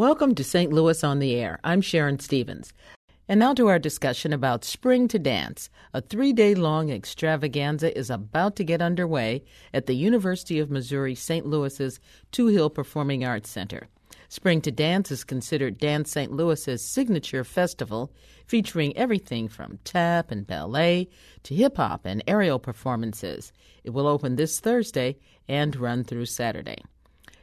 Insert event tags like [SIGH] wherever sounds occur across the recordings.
Welcome to St. Louis on the Air. I'm Sharon Stevens. And now to our discussion about Spring to Dance. A three day long extravaganza is about to get underway at the University of Missouri St. Louis's Touhill Performing Arts Center. Spring to Dance is considered Dance St. Louis's signature festival, featuring everything from tap and ballet to hip hop and aerial performances. It will open this Thursday and run through Saturday.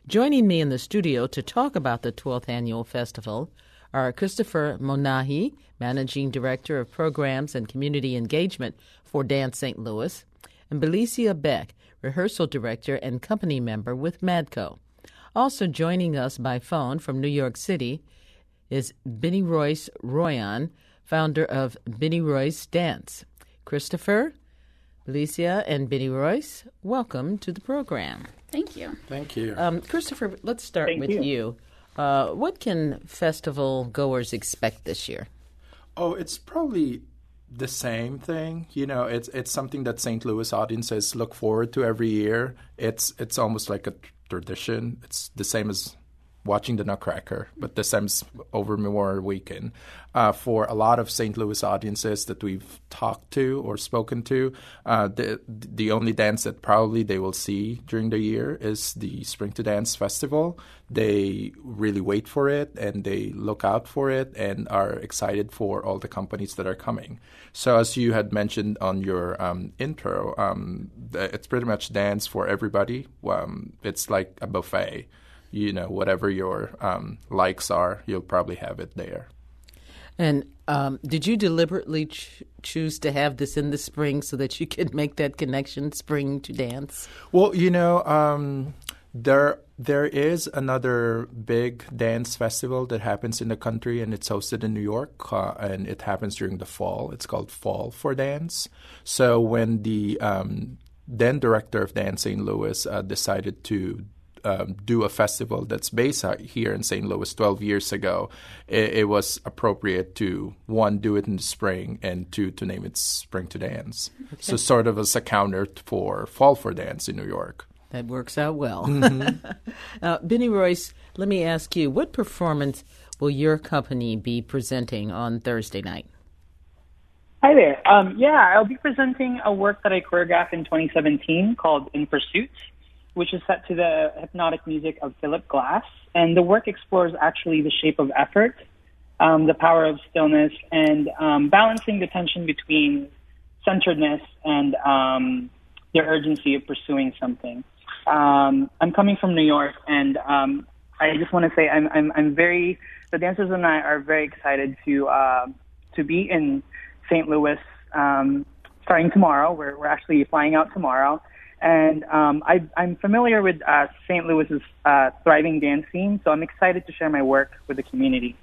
Joining me in the studio to talk about the 12th annual festival are Christopher Monahi, Managing Director of Programs and Community Engagement for Dance St. Louis, and Belicia Beck, Rehearsal Director and Company Member with MADCO. Also joining us by phone from New York City is Benny Royce Royan, founder of Benny Royce Dance. Christopher, Belicia, and Bennyroyce, welcome to the program. Thank you. Thank you. Um, Christopher, let's start Thank with you. you. Uh, what can festival goers expect this year? oh, it's probably the same thing. You know, it's it's something that St. Louis audiences look forward to every year. It's it's almost like a tradition. It's the same as watching the Nutcracker, but this time's over Memorial Weekend. Uh, for a lot of St. Louis audiences that we've talked to or spoken to, uh, the the only dance that probably they will see during the year is the Spring to Dance Festival. They really wait for it and they look out for it and are excited for all the companies that are coming. So, as you had mentioned on your um, intro, um, it's pretty much dance for everybody. Um, it's like a buffet you know whatever your um, likes are you'll probably have it there And um, did you deliberately ch- choose to have this in the spring so that you could make that connection, spring to dance? well you know um, there there is another big dance festival that happens in the country and it's hosted in New York uh, and it happens during the fall it's called Fall for Dance so when the um, then director of Dance St. Louis uh, decided to um, do a festival that's based out here in St. Louis 12 years ago, it, it was appropriate to one do it in the spring and two to name it Spring to Dance. So sort of as a counter for Fall for Dance in New York. That works out well. [LAUGHS] uh, Bennyroyce, let me ask you what performance will your company be presenting on Thursday night? Hi there. Um, yeah, I'll be presenting a work that I choreographed in 2017 called In Pursuit, which is set to the hypnotic music of Philip Glass. And the work explores actually the shape of effort, um, the power of stillness, and um, balancing the tension between centeredness and um, the urgency of pursuing something. Um, I'm coming from New York, and um, I just want to say I'm, I'm, I'm very, the dancers and I are very excited to, uh, to be in St. Louis um, starting tomorrow. We're, we're actually flying out tomorrow. And um, I, I'm familiar with uh, St. Louis's uh, thriving dance scene, so I'm excited to share my work with the community.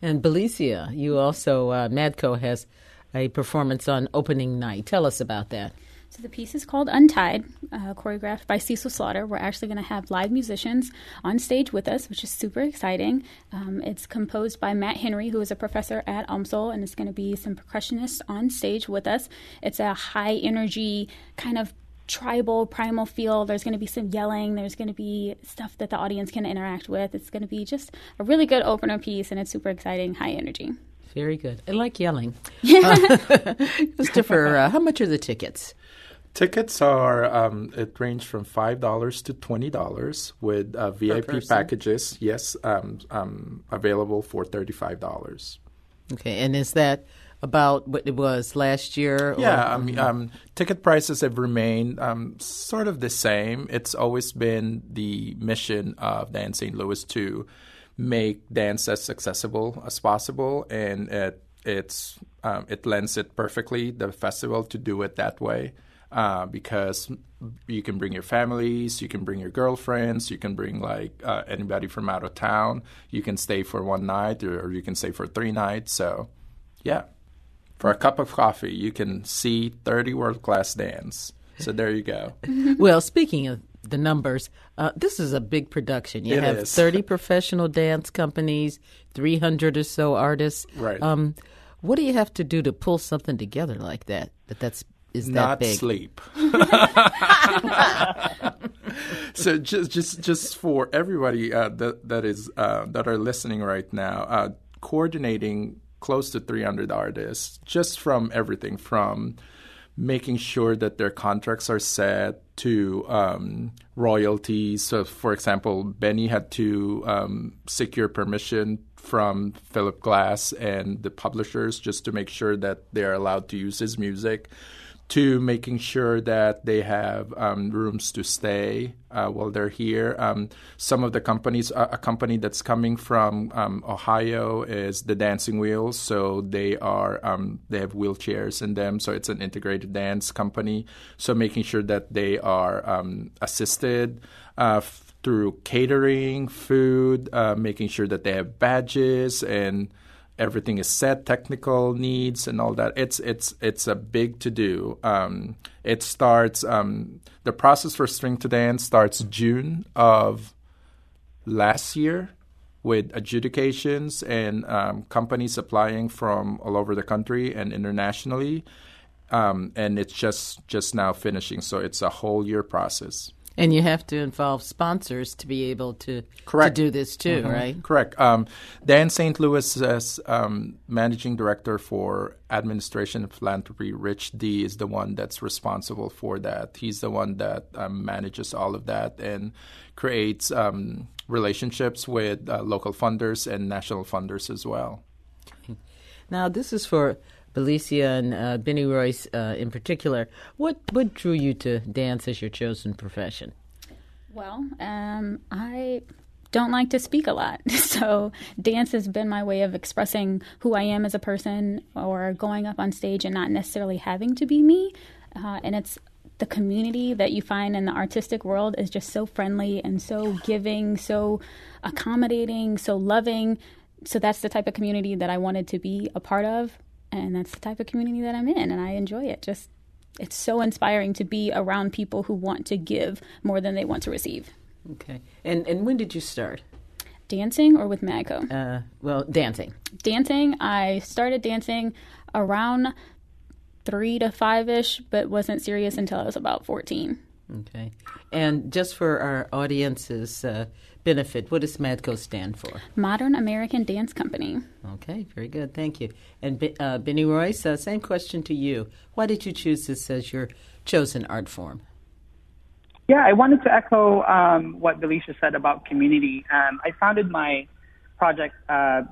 And Belicia, you also, uh, Madco has a performance on opening night. Tell us about that. So the piece is called Untied, uh, choreographed by Cecil Slaughter. We're actually going to have live musicians on stage with us, which is super exciting. Um, it's composed by Matt Henry, who is a professor at UMSL, and it's going to be some percussionists on stage with us. It's a high energy kind of tribal primal feel there's going to be some yelling there's going to be stuff that the audience can interact with it's going to be just a really good opener piece and it's super exciting high energy Very good. I like yelling. [LAUGHS] [LAUGHS] Uh, Christopher, uh, how much are the tickets? Tickets are um, it range from five dollars to twenty dollars with uh, VIP packages. Yes, um, um, available for thirty five dollars. Okay, and is that about what it was last year? or- Yeah, I mean, um, ticket prices have remained um, sort of the same. It's always been the mission of Dance St. Louis to make dance as accessible as possible, and it it's um, it lends it perfectly the festival to do it that way. Uh, because you can bring your families, you can bring your girlfriends, you can bring like uh, anybody from out of town. You can stay for one night, or, or you can stay for three nights. So, yeah, for a cup of coffee, you can see 30 world class dance. So there you go. [LAUGHS] Well, speaking of the numbers, uh, this is a big production. You It have is. 30 [LAUGHS] professional dance companies, 300 or so artists. Right. Um, what do you have to do to pull something together like that? That that's is that Not big? sleep. [LAUGHS] so just just just for everybody uh, that that is uh, that are listening right now, uh, coordinating close to 300 artists just from everything from making sure that their contracts are set to um, royalties. So, for example, Benny had to um, secure permission from Philip Glass and the publishers just to make sure that they're allowed to use his music to making sure that they have um, rooms to stay uh, while they're here. Um, some of the companies, a company that's coming from um, Ohio is the Dancing Wheels, so they are um, they have wheelchairs in them, so it's an integrated dance company. So making sure that they are um, assisted. Uh, through catering, food, uh, making sure that they have badges and everything is set, technical needs and all that. It's it's it's a big to do. Um, it starts um, the process for Spring to Dance starts June of last year with adjudications and um, companies applying from all over the country and internationally. Um, and it's just just now finishing, so it's a whole year process. And you have to involve sponsors to be able to, Correct. to do this too, mm-hmm. right? Correct. Um, Dance St. Louis, as um, managing director for administration and philanthropy, Rich D is the one that's responsible for that. He's the one that um, manages all of that and creates um, relationships with uh, local funders and national funders as well. Now, this is for Belicia and uh, Bennyroyce uh, in particular, what what drew you to dance as your chosen profession? Well, um, I don't like to speak a lot, [LAUGHS] so dance has been my way of expressing who I am as a person, or going up on stage and not necessarily having to be me. Uh, and it's the community that you find in the artistic world is just so friendly and so giving, so accommodating, so loving. So that's the type of community that I wanted to be a part of and that's the type of community that I'm in and I enjoy it. Just it's so inspiring to be around people who want to give more than they want to receive. Okay. And and when did you start? Dancing or with Madco? Uh, well, dancing. Dancing. I started dancing around three to five ish, but wasn't serious until I was about 14. Okay. And just for our audience's uh, benefit, what does MADCO stand for? Modern American Dance Company. Okay, very good. Thank you. And uh, Bennyroyce, uh, same question to you. Why did you choose this as your chosen art form? Yeah, I wanted to echo um, what Belicia said about community. Um, I founded my project, uh,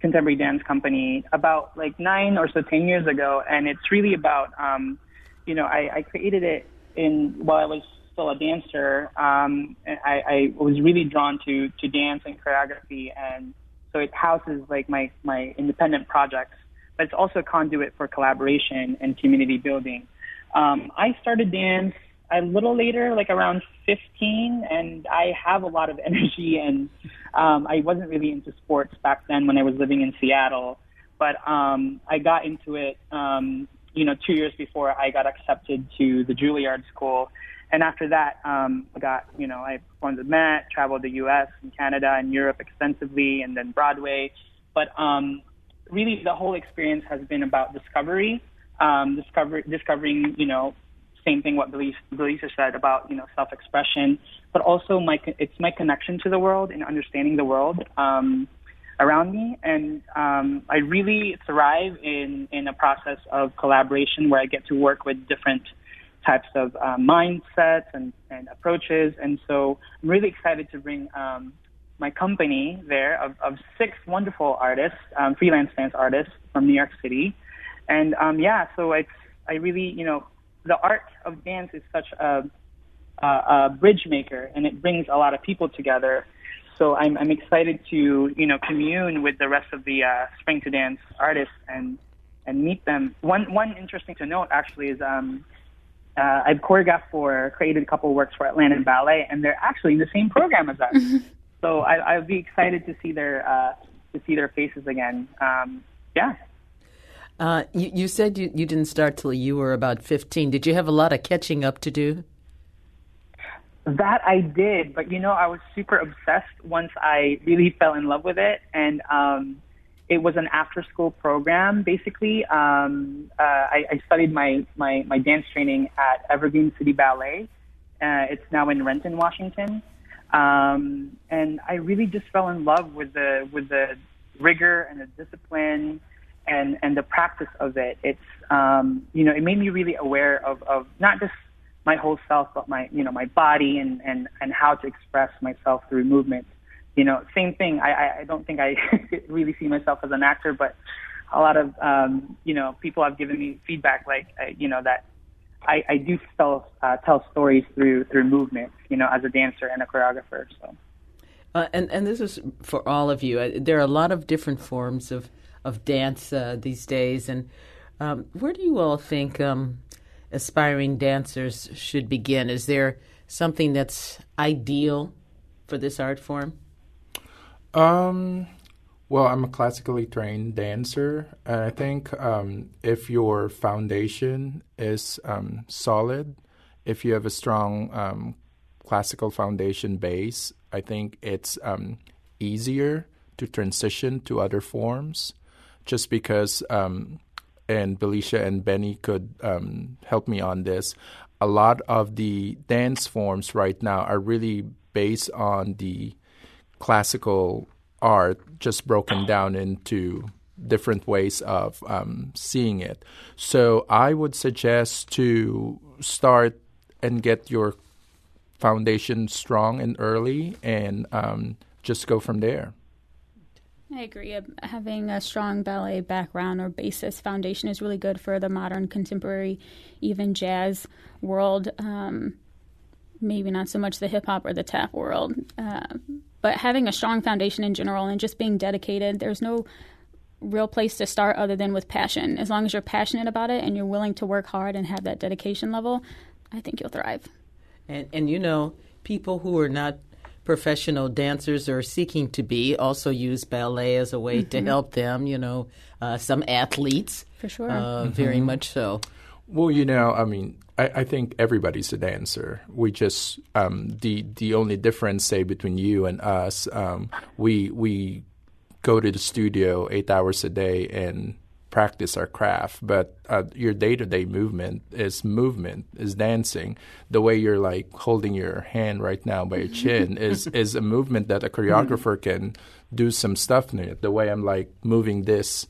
Contemporary Dance Company, about like nine or so, ten years ago, and it's really about, um, you know, I, I created it in while I was still a dancer, um, I, I was really drawn to to dance and choreography, and so it houses like my my independent projects, but it's also a conduit for collaboration and community building. Um, I started dance a little later, like around 15, and I have a lot of [LAUGHS] energy, and um, I wasn't really into sports back then when I was living in Seattle, but um, I got into it. Um, you know, two years before I got accepted to the Juilliard School, and after that, um, I got, you know, I performed with Matt, traveled the U.S. and Canada and Europe extensively, and then Broadway. But um, really, the whole experience has been about discovery, um, discover, discovering, you know, same thing what Belicia said about, you know, self-expression, but also my, it's my connection to the world and understanding the world um, around me. And um, I really thrive in, in a process of collaboration where I get to work with different – types of uh, mindsets and, and approaches. And so I'm really excited to bring um, my company there of, of six wonderful artists, um, freelance dance artists from New York City. And um, yeah, so it's, I really, you know, the art of dance is such a, a, a bridge maker and it brings a lot of people together. So I'm, I'm excited to, you know, commune with the rest of the uh, Spring to Dance artists and, and meet them. One, one interesting to note actually is um, uh, I've choreographed for, created a couple of works for Atlanta Ballet, and they're actually in the same program as us. so I, I'll be excited to see their uh, to see their faces again. Um, yeah. Uh, you, you, said you, you didn't start till you were about 15. Did you have a lot of catching up to do? That I did, but you know, I was super obsessed once I really fell in love with it. And um, it was an after school program basically um, uh, I, I, studied my, my, my dance training at evergreen city ballet Uh, it's now in Renton, Washington. Um, and I really just fell in love with the with the rigor and the discipline and and the practice of it. It's um, you know it made me really aware of of not just my whole self, but my you know my body and and and how to express myself through movement. You know, same thing. I I don't think I [LAUGHS] really see myself as an actor, but a lot of um, you know people have given me feedback like uh, you know that I, I do tell uh, tell stories through through movement, you know, as a dancer and a choreographer. So, uh, and and this is for all of you. Uh, there are a lot of different forms of of dance uh, these days, and um, where do you all think um, aspiring dancers should begin? Is there something that's ideal for this art form? Um, well, I'm a classically trained dancer, and I think um, if your foundation is um, solid, if you have a strong um, classical foundation base, I think it's um, easier to transition to other forms. Just because, um, and Belicia and Benny could um, help me on this. A lot of the dance forms right now are really based on the classical art just broken down into different ways of um, seeing it. So I would suggest to start and get your foundation strong and early and um, just go from there. I agree. Having a strong ballet background or basis foundation is really good for the modern, contemporary, even jazz world. Um, maybe not so much the hip hop or the tap world. Uh, but having a strong foundation in general and just being dedicated, there's no real place to start other than with passion. As long as you're passionate about it and you're willing to work hard and have that dedication level, I think you'll thrive. And and you know, people who are not professional dancers or seeking to be also use ballet as a way mm-hmm. to help them. You know, uh, some athletes, for sure, uh, mm-hmm. very much so. Well, you know, I mean, I, I think everybody's a dancer. We just um, the the only difference, say, between you and us, um, we we go to the studio eight hours a day and practice our craft. But uh, your day to day movement is movement, is dancing. The way you're like holding your hand right now by your [LAUGHS] chin is is a movement that a choreographer can do some stuff in it. The way I'm like moving this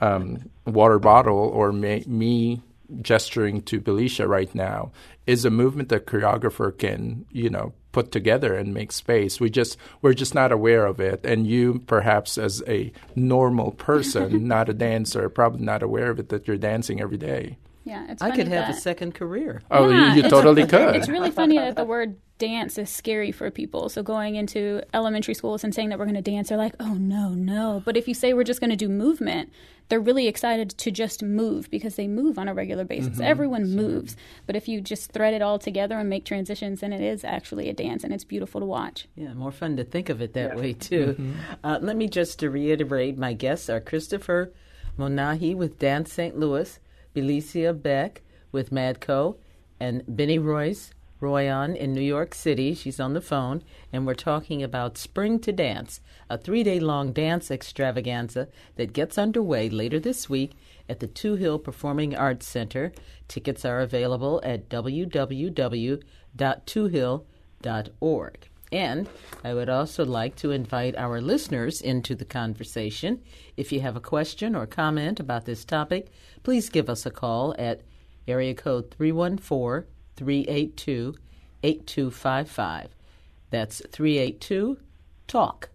um, water bottle or me, me gesturing to Belicia right now is a movement that choreographer can, you know, put together and make space. We just we're just not aware of it. And you perhaps as a normal person, [LAUGHS] not a dancer, probably not aware of it that you're dancing every day. Yeah, it's. I could have that. a second career. Oh, yeah, you, you totally could. It's really funny that the word dance is scary for people. So going into elementary schools and saying that we're going to dance, they're like, "Oh no, no!" But if you say we're just going to do movement, they're really excited to just move because they move on a regular basis. Mm-hmm. Everyone moves, but if you just thread it all together and make transitions, then it is actually a dance, and it's beautiful to watch. Yeah, more fun to think of it that yeah. way too. Mm-hmm. Uh, let me just reiterate: my guests are Christopher Monahi with Dance St. Louis, Belicia Beck with Madco and Benny Royce Royan in New York City. She's on the phone, and we're talking about Spring to Dance, a three day long dance extravaganza that gets underway later this week at the Touhill Performing Arts Center. Tickets are available at www.touhill.org. And I would also like to invite our listeners into the conversation. If you have a question or comment about this topic, please give us a call at area code 314 382 8255. That's 382 TALK.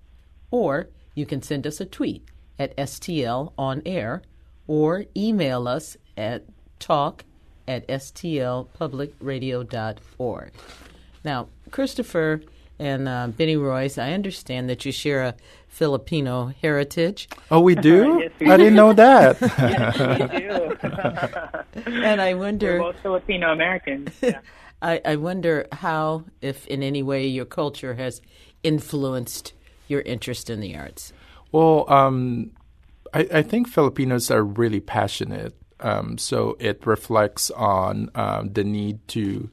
Or you can send us a tweet at STL on air or email us at talk at stlpublicradio.org. Now, Christopher and uh, Bennyroyce, I understand that you share a Filipino heritage. Oh, we do? [LAUGHS] yes, we I didn't know that. [LAUGHS] yes, we do. [LAUGHS] and I wonder. We're both Filipino Americans. Yeah. I, I wonder how, if in any way, your culture has influenced your interest in the arts. Well, um, I, I, think Filipinos are really passionate. Um, so it reflects on um, the need to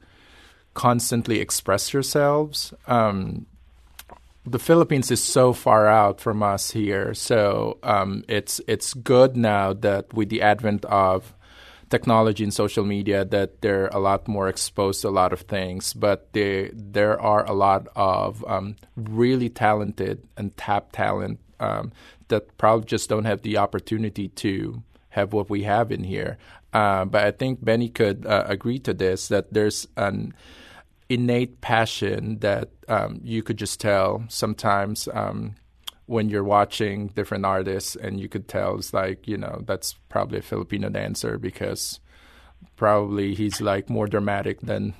constantly express yourselves. Um, the Philippines is so far out from us here, so um, it's it's good now that with the advent of technology and social media that they're a lot more exposed to a lot of things, but they, there are a lot of um, really talented and tap talent um, that probably just don't have the opportunity to have what we have in here. Uh, but I think Benny could uh, agree to this that there's an innate passion that um, you could just tell sometimes um, when you're watching different artists, and you could tell it's like you know that's probably a Filipino dancer because probably he's like more dramatic than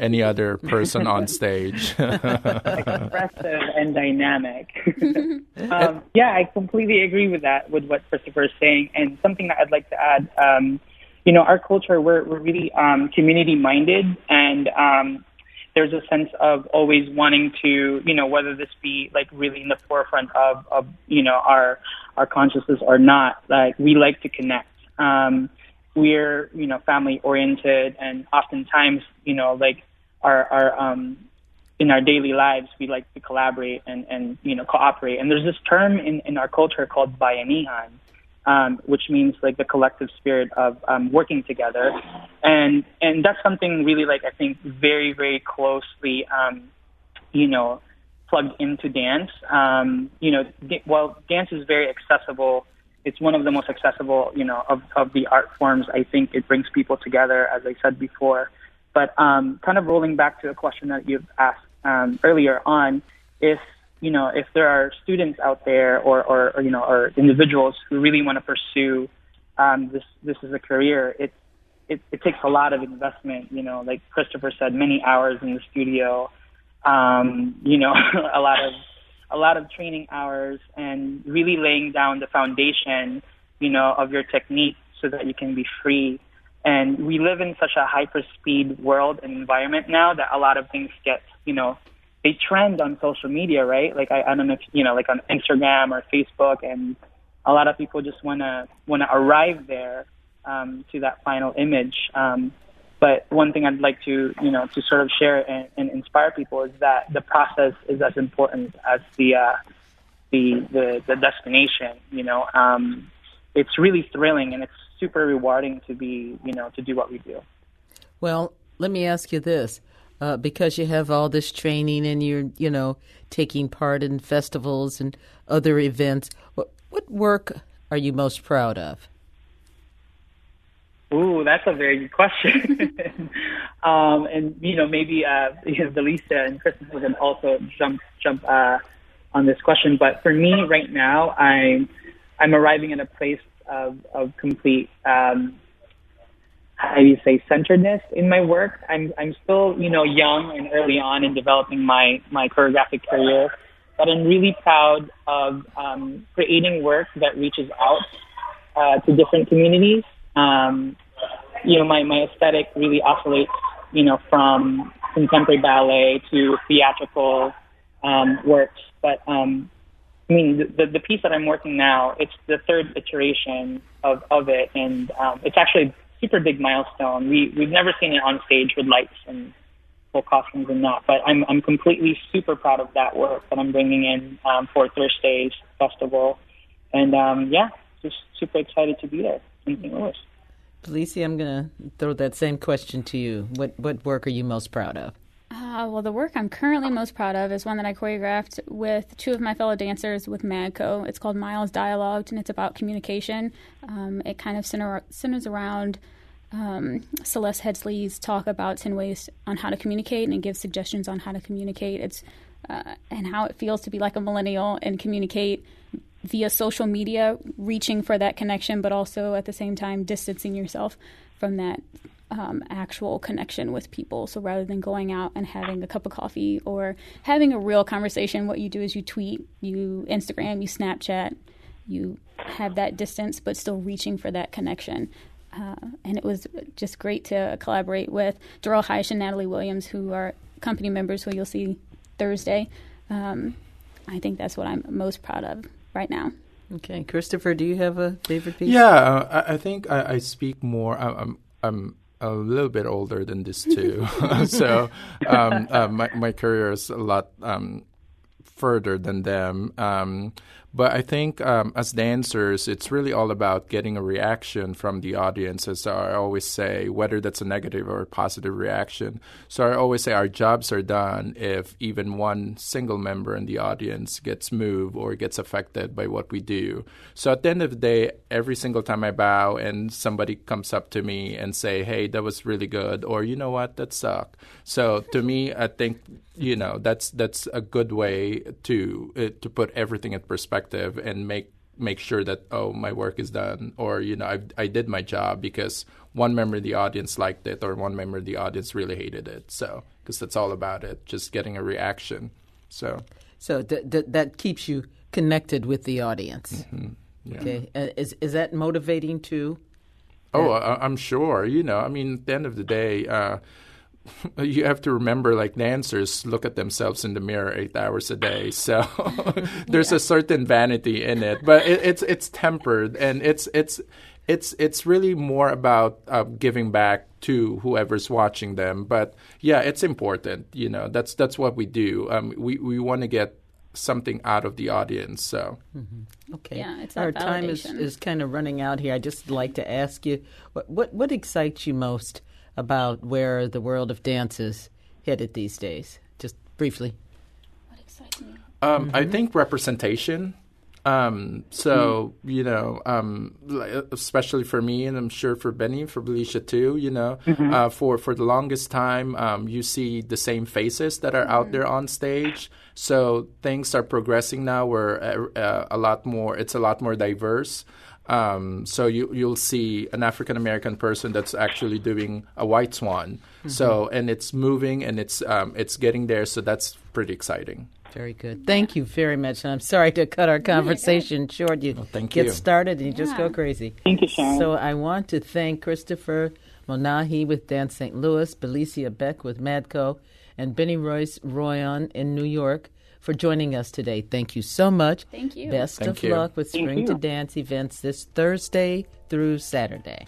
any other person on [LAUGHS] stage. [LAUGHS] Expressive and dynamic. [LAUGHS] um, yeah, I completely agree with that, with what Christopher is saying. And something that I'd like to add, um, you know, our culture, we're, we're really um, community minded and um, there's a sense of always wanting to, you know, whether this be like really in the forefront of, of you know, our, our consciousness or not, like we like to connect. Um, we're you know family oriented and oftentimes you know like our our um in our daily lives we like to collaborate and and you know cooperate and there's this term in in our culture called bayanihan um, which means like the collective spirit of um, working together, and and that's something really like I think very very closely, um, you know, plugged into dance. Um, you know, while dance is very accessible it's one of the most accessible, you know, of, of the art forms. I think it brings people together, as I said before. But um, kind of rolling back to a question that you've asked um, earlier on, if you know, if there are students out there or, or, or you know, or individuals who really want to pursue um, this this as a career, it, it it takes a lot of investment. You know, like Christopher said, many hours in the studio. Um, you know, [LAUGHS] a lot of a lot of training hours and really laying down the foundation, you know, of your technique so that you can be free. And we live in such a hyper speed world and environment now that a lot of things get, you know, they trend on social media, right? Like I, I don't know if you know, like on Instagram or Facebook, and a lot of people just wanna wanna arrive there um, to that final image. Um, but one thing I'd like to, you know, to sort of share and, and inspire people is that the process is as important as the uh, the, the the destination. You know, um, it's really thrilling and it's super rewarding to be, you know, to do what we do. Well, let me ask you this. Uh, because you have all this training and you're, you know, taking part in festivals and other events, what, what work are you most proud of? Ooh, that's a very good question. [LAUGHS] um, and you know, maybe uh, you know, Delisa and Kristen can also jump jump uh, on this question. But for me, right now, I'm I'm arriving at a place of of complete um, do you say centeredness in my work. I'm I'm still you know young and early on in developing my my choreographic career, but I'm really proud of um, creating work that reaches out uh, to different communities. Um, you know, my, my aesthetic really oscillates, you know, from contemporary ballet to theatrical um, works. But um, I mean, the, the piece that I'm working now, it's the third iteration of, of it, and um, it's actually super big milestone. We we've never seen it on stage with lights and full costumes and that, but I'm I'm completely super proud of that work that I'm bringing in um, for Thursday's festival, and um, yeah, just super excited to be there in St. Louis. Felicia, I'm to throw that same question to you. What what work are you most proud of? Uh, well, the work I'm currently most proud of is one that I choreographed with two of my fellow dancers with Madco. It's called Miles Dialogued, and it's about communication. Um, it kind of center, centers around um, Celeste Headlee's talk about 10 ways on how to communicate and it gives suggestions on how to communicate. It's uh, and how it feels to be like a millennial and communicate via social media, reaching for that connection, but also at the same time distancing yourself from that um, actual connection with people. So rather than going out and having a cup of coffee or having a real conversation, what you do is you tweet, you Instagram, you Snapchat, you have that distance, but still reaching for that connection. Uh, and it was just great to collaborate with Darrell Heish and Natalie Williams, who are company members who you'll see Thursday. Um, I think that's what I'm most proud of right now. Okay, Christopher, do you have a favorite piece? Yeah, uh, I, I, think I, I, speak more. I'm, I'm a little bit older than this [LAUGHS] too, [LAUGHS] so um, uh, my my career is a lot um, further than them. Um, But I think um, as dancers, it's really all about getting a reaction from the audience, as I always say, whether that's a negative or a positive reaction. So I always say our jobs are done if even one single member in the audience gets moved or gets affected by what we do. So at the end of the day, every single time I bow and somebody comes up to me and say, "Hey, that was really good," or "You know what, that sucked." So to me, I think you know that's that's a good way to uh, to put everything in perspective and make make sure that oh my work is done or you know I I did my job because one member of the audience liked it or one member of the audience really hated it. So because that's all about it just getting a reaction. So. So th- th- that keeps you connected with the audience. Mm-hmm. yeah. okay. Uh, is is that motivating too? Oh I, am sure. You know I mean at the end of the day uh, [LAUGHS] you have to remember like dancers look at themselves in the mirror eight hours a day so [LAUGHS] there's yeah. a certain vanity in it. But it, it's it's tempered and it's it's it's it's really more about uh, giving back to whoever's watching them. But yeah it's important you know that's that's what we do. Um, we we want to get something out of the audience so. Mm-hmm. okay. Yeah, it's our time is, is kind of running out here. I just like to ask you what what, what excites you most about where the world of dance is headed these days? Just briefly. What excites me? Um, mm-hmm. I think representation. Um, so mm. you know, um, especially for me, and I'm sure for Benny, for Belicia too. You know, mm-hmm. uh, for for the longest time, um, you see the same faces that are mm-hmm. out there on stage. So things are progressing now. Where uh, uh, a lot more, it's a lot more diverse. Um, so you you'll see an African American person that's actually doing a white swan. Mm-hmm. So and it's moving and it's um, it's getting there. So that's pretty exciting. Very good. Thank you very much. And I'm sorry to cut our conversation [LAUGHS] short. You well, thank get you. started and you yeah. just go crazy. Thank you, Sharon. So I want to thank Christopher Monahi with Dance St. Louis, Belicia Beck with Madco, and Bennyroyce Royon in New York for joining us today. Thank you so much. Thank you. Best Thank of you. luck with Spring to Dance events this Thursday through Saturday.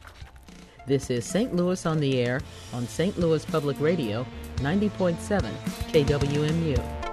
This is St. Louis on the Air on St. Louis Public Radio, 90.7 KWMU.